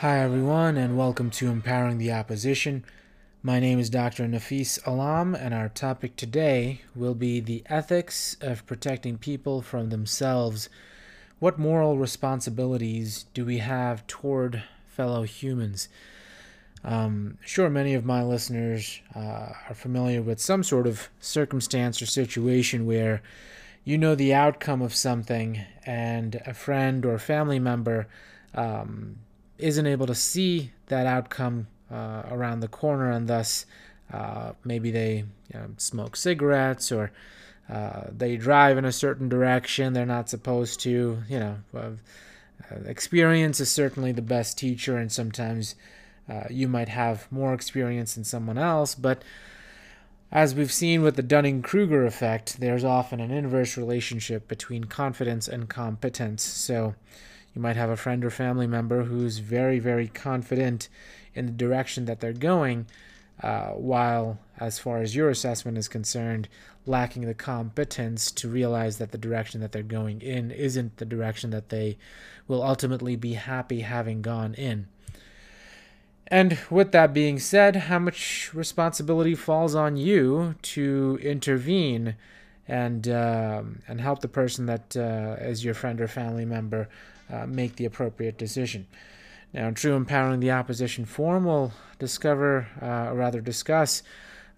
Hi, everyone, and welcome to Empowering the Opposition. My name is Dr. Nafis Alam, and our topic today will be the ethics of protecting people from themselves. What moral responsibilities do we have toward fellow humans? Um, sure, many of my listeners uh, are familiar with some sort of circumstance or situation where you know the outcome of something, and a friend or family member um, isn't able to see that outcome uh, around the corner, and thus uh, maybe they you know, smoke cigarettes or uh, they drive in a certain direction they're not supposed to. You know, uh, experience is certainly the best teacher, and sometimes uh, you might have more experience than someone else, but as we've seen with the Dunning Kruger effect, there's often an inverse relationship between confidence and competence. So, you might have a friend or family member who's very, very confident in the direction that they're going, uh, while, as far as your assessment is concerned, lacking the competence to realize that the direction that they're going in isn't the direction that they will ultimately be happy having gone in. And with that being said, how much responsibility falls on you to intervene and um, and help the person that uh, is your friend or family member uh, make the appropriate decision. Now, in True Empowering the Opposition Forum, we'll discover, uh, or rather discuss,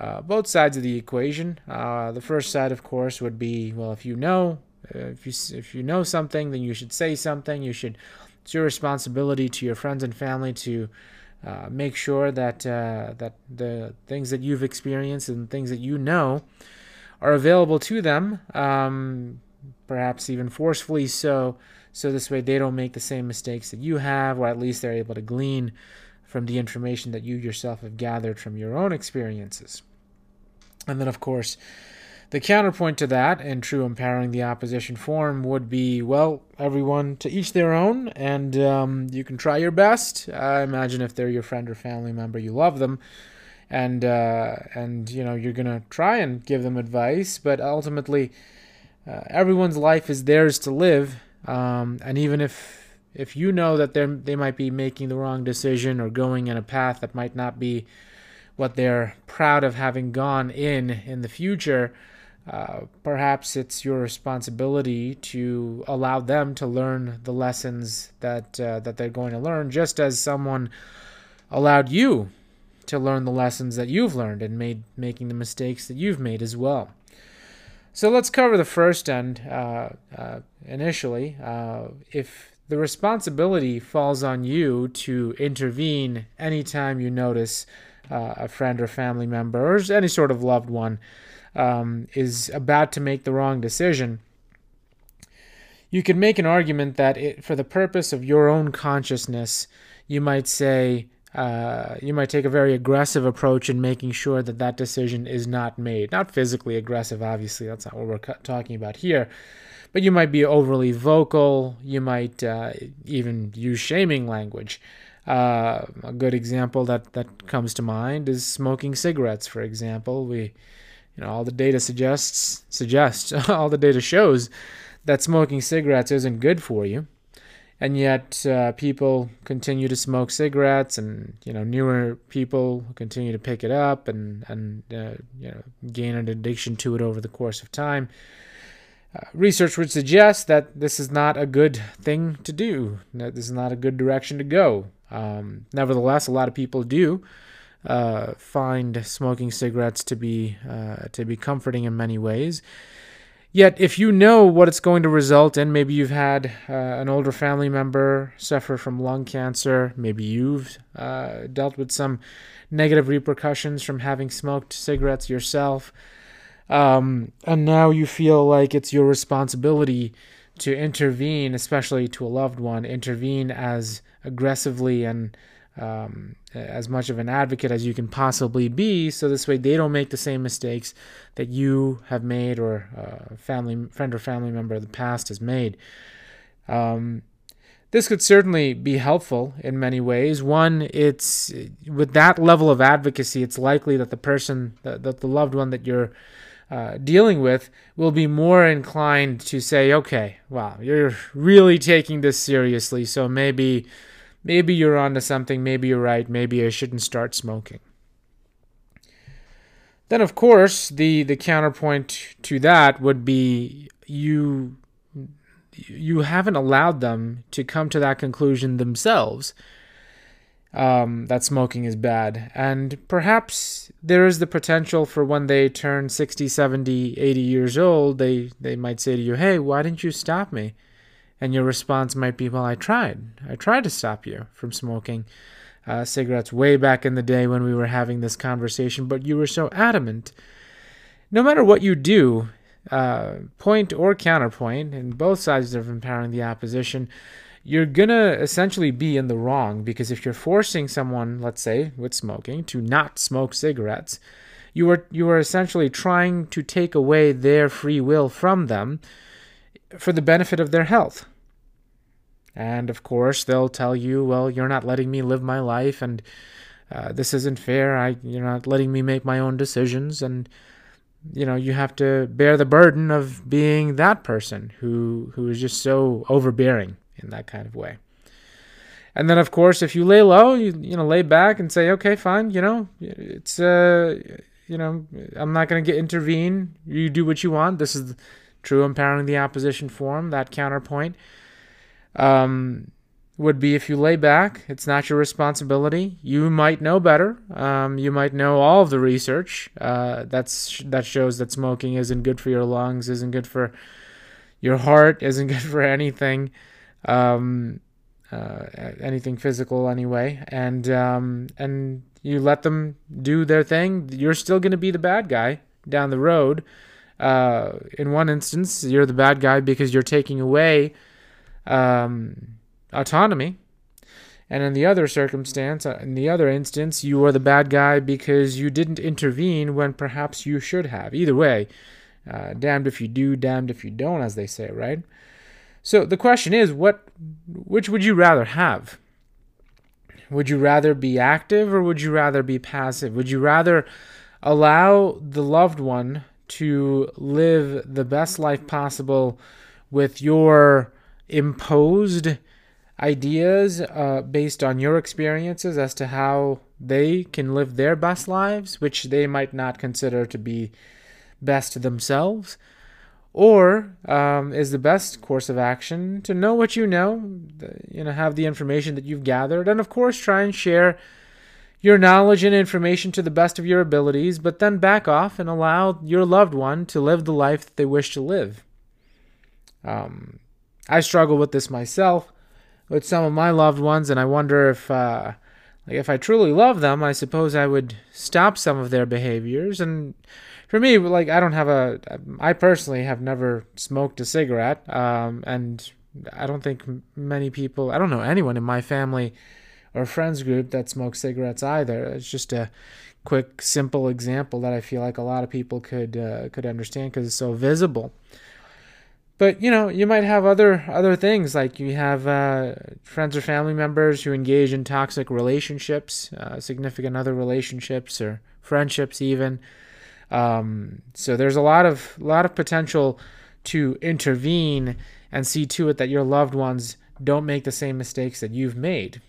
uh, both sides of the equation. Uh, the first side, of course, would be well, if you know, uh, if you if you know something, then you should say something. You should. It's your responsibility to your friends and family to uh, make sure that that the things that you've experienced and things that you know are available to them, um, perhaps even forcefully so, so this way they don't make the same mistakes that you have, or at least they're able to glean from the information that you yourself have gathered from your own experiences. And then, of course, the counterpoint to that, and true empowering the opposition form, would be well, everyone to each their own, and um, you can try your best. I imagine if they're your friend or family member, you love them, and uh, and you know you're gonna try and give them advice, but ultimately, uh, everyone's life is theirs to live, um, and even if if you know that they they might be making the wrong decision or going in a path that might not be what they're proud of having gone in in the future, uh, perhaps it's your responsibility to allow them to learn the lessons that uh, that they're going to learn, just as someone allowed you to learn the lessons that you've learned and made making the mistakes that you've made as well. So let's cover the first end uh, uh, initially. Uh, if the responsibility falls on you to intervene anytime you notice uh, a friend or family member or any sort of loved one um, is about to make the wrong decision, you could make an argument that it, for the purpose of your own consciousness, you might say, uh, you might take a very aggressive approach in making sure that that decision is not made. Not physically aggressive, obviously, that's not what we're talking about here. But you might be overly vocal. You might uh, even use shaming language. Uh, a good example that, that comes to mind is smoking cigarettes, for example. We, you know, all the data suggests suggests all the data shows that smoking cigarettes isn't good for you and yet uh, people continue to smoke cigarettes, and you know newer people continue to pick it up and and uh, you know gain an addiction to it over the course of time. Uh, research would suggest that this is not a good thing to do. That this is not a good direction to go. Um, nevertheless, a lot of people do uh, find smoking cigarettes to be uh, to be comforting in many ways Yet, if you know what it's going to result in, maybe you've had uh, an older family member suffer from lung cancer, maybe you've uh, dealt with some negative repercussions from having smoked cigarettes yourself, um, and now you feel like it's your responsibility to intervene, especially to a loved one, intervene as aggressively and um, as much of an advocate as you can possibly be, so this way they don't make the same mistakes that you have made or a uh, family friend or family member of the past has made. Um, this could certainly be helpful in many ways. One, it's with that level of advocacy, it's likely that the person, that, the loved one that you're uh, dealing with, will be more inclined to say, "Okay, wow, you're really taking this seriously, so maybe." Maybe you're onto something, maybe you're right, maybe I shouldn't start smoking. Then, of course, the, the counterpoint to that would be you you haven't allowed them to come to that conclusion themselves um, that smoking is bad. And perhaps there is the potential for when they turn 60, 70, 80 years old, they, they might say to you, Hey, why didn't you stop me? And your response might be, Well, I tried. I tried to stop you from smoking uh, cigarettes way back in the day when we were having this conversation, but you were so adamant. No matter what you do, uh, point or counterpoint, and both sides of empowering the opposition, you're gonna essentially be in the wrong because if you're forcing someone, let's say, with smoking, to not smoke cigarettes, you are you are essentially trying to take away their free will from them for the benefit of their health. And of course, they'll tell you, well, you're not letting me live my life, and uh, this isn't fair. I, you're not letting me make my own decisions, and you know, you have to bear the burden of being that person who who is just so overbearing in that kind of way. And then, of course, if you lay low, you you know, lay back and say, okay, fine, you know, it's uh, you know, I'm not going to get intervene. You do what you want. This is true empowering the opposition form. That counterpoint um, would be if you lay back. It's not your responsibility. You might know better. Um, you might know all of the research uh, that's that shows that smoking isn't good for your lungs, isn't good for your heart, isn't good for anything, um, uh, anything physical anyway. And um, and you let them do their thing. You're still going to be the bad guy down the road. Uh, in one instance, you're the bad guy because you're taking away um, autonomy. And in the other circumstance, uh, in the other instance, you are the bad guy because you didn't intervene when perhaps you should have. Either way, uh, damned if you do, damned if you don't, as they say, right? So the question is, what, which would you rather have? Would you rather be active or would you rather be passive? Would you rather allow the loved one to live the best life possible with your imposed ideas uh, based on your experiences as to how they can live their best lives, which they might not consider to be best themselves? Or um, is the best course of action to know what you know, you know, have the information that you've gathered, and of course try and share your knowledge and information to the best of your abilities, but then back off and allow your loved one to live the life that they wish to live. Um, I struggle with this myself with some of my loved ones, and I wonder if, uh, like, if I truly love them, I suppose I would stop some of their behaviors. And for me, like, I don't have a, I personally have never smoked a cigarette, um, and I don't think many people, I don't know anyone in my family or friends group that smoke cigarettes either. It's just a quick, simple example that I feel like a lot of people could uh, could understand because it's so visible. But you know, you might have other other things like you have uh, friends or family members who engage in toxic relationships, uh, significant other relationships or friendships even. Um, so there's a lot of lot of potential to intervene and see to it that your loved ones don't make the same mistakes that you've made.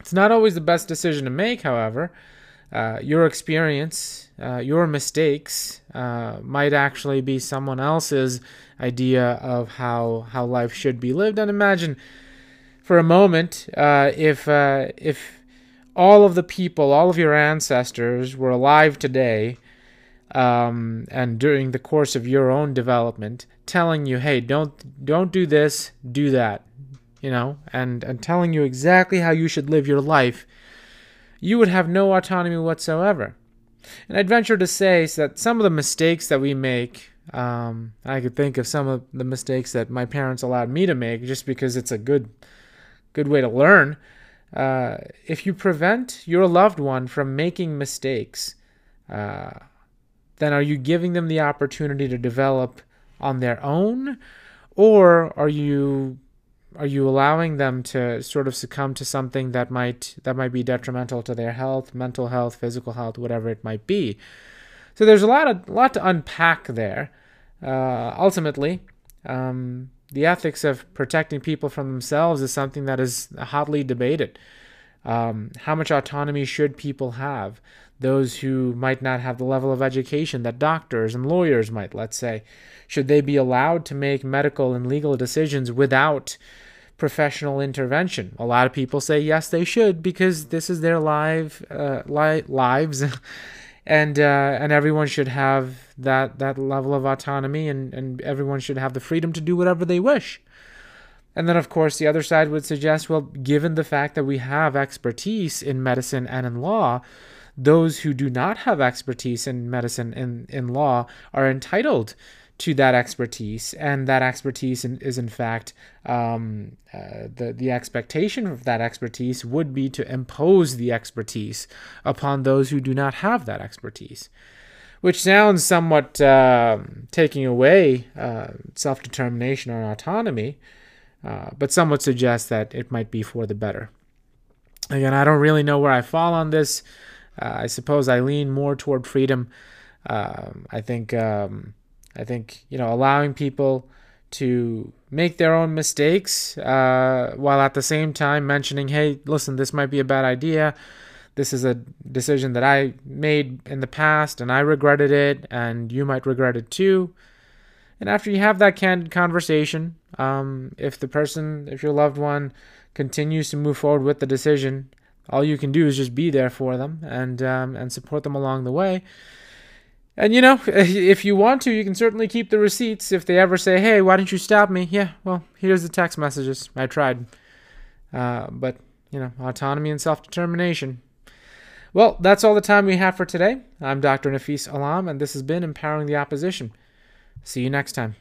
It's not always the best decision to make, however. Uh, your experience, uh, your mistakes uh, might actually be someone else's idea of how how life should be lived. And imagine for a moment uh, if uh, if all of the people, all of your ancestors were alive today, um, and during the course of your own development, telling you, "Hey, don't don't do this, do that," you know, and and telling you exactly how you should live your life, you would have no autonomy whatsoever. And I'd venture to say that some of the mistakes that we make um, I could think of some of the mistakes that my parents allowed me to make just because it's a good, good way to learn. Uh, if you prevent your loved one from making mistakes, uh, then are you giving them the opportunity to develop on their own, or are you are you allowing them to sort of succumb to something that might that might be detrimental to their health, mental health, physical health, whatever it might be? So there's a lot of lot to unpack there. Uh, ultimately, um, the ethics of protecting people from themselves is something that is hotly debated. Um, how much autonomy should people have? Those who might not have the level of education that doctors and lawyers might, let's say, should they be allowed to make medical and legal decisions without professional intervention? A lot of people say yes, they should because this is their live uh, li- lives, and uh, and everyone should have that that level of autonomy, and and everyone should have the freedom to do whatever they wish. And then, of course, the other side would suggest well, given the fact that we have expertise in medicine and in law, those who do not have expertise in medicine and in law are entitled to that expertise, and that expertise is in fact um, uh, the the expectation of that expertise would be to impose the expertise upon those who do not have that expertise, which sounds somewhat uh, taking away uh, self determination or autonomy. Uh, but some would suggest that it might be for the better. Again, I don't really know where I fall on this. Uh, I suppose I lean more toward freedom. Um, I think um, I think you know allowing people to make their own mistakes uh, while at the same time mentioning, "Hey, listen, this might be a bad idea. This is a decision that I made in the past, and I regretted it, and you might regret it too." And after you have that candid conversation, um, if the person, if your loved one continues to move forward with the decision, all you can do is just be there for them and um, and support them along the way. And you know, if you want to, you can certainly keep the receipts. If they ever say, "Hey, why didn't you stop me?" Yeah, well, here's the text messages. I tried, uh, but you know, autonomy and self determination. Well, that's all the time we have for today. I'm Dr. Nafis Alam, and this has been Empowering the Opposition. See you next time.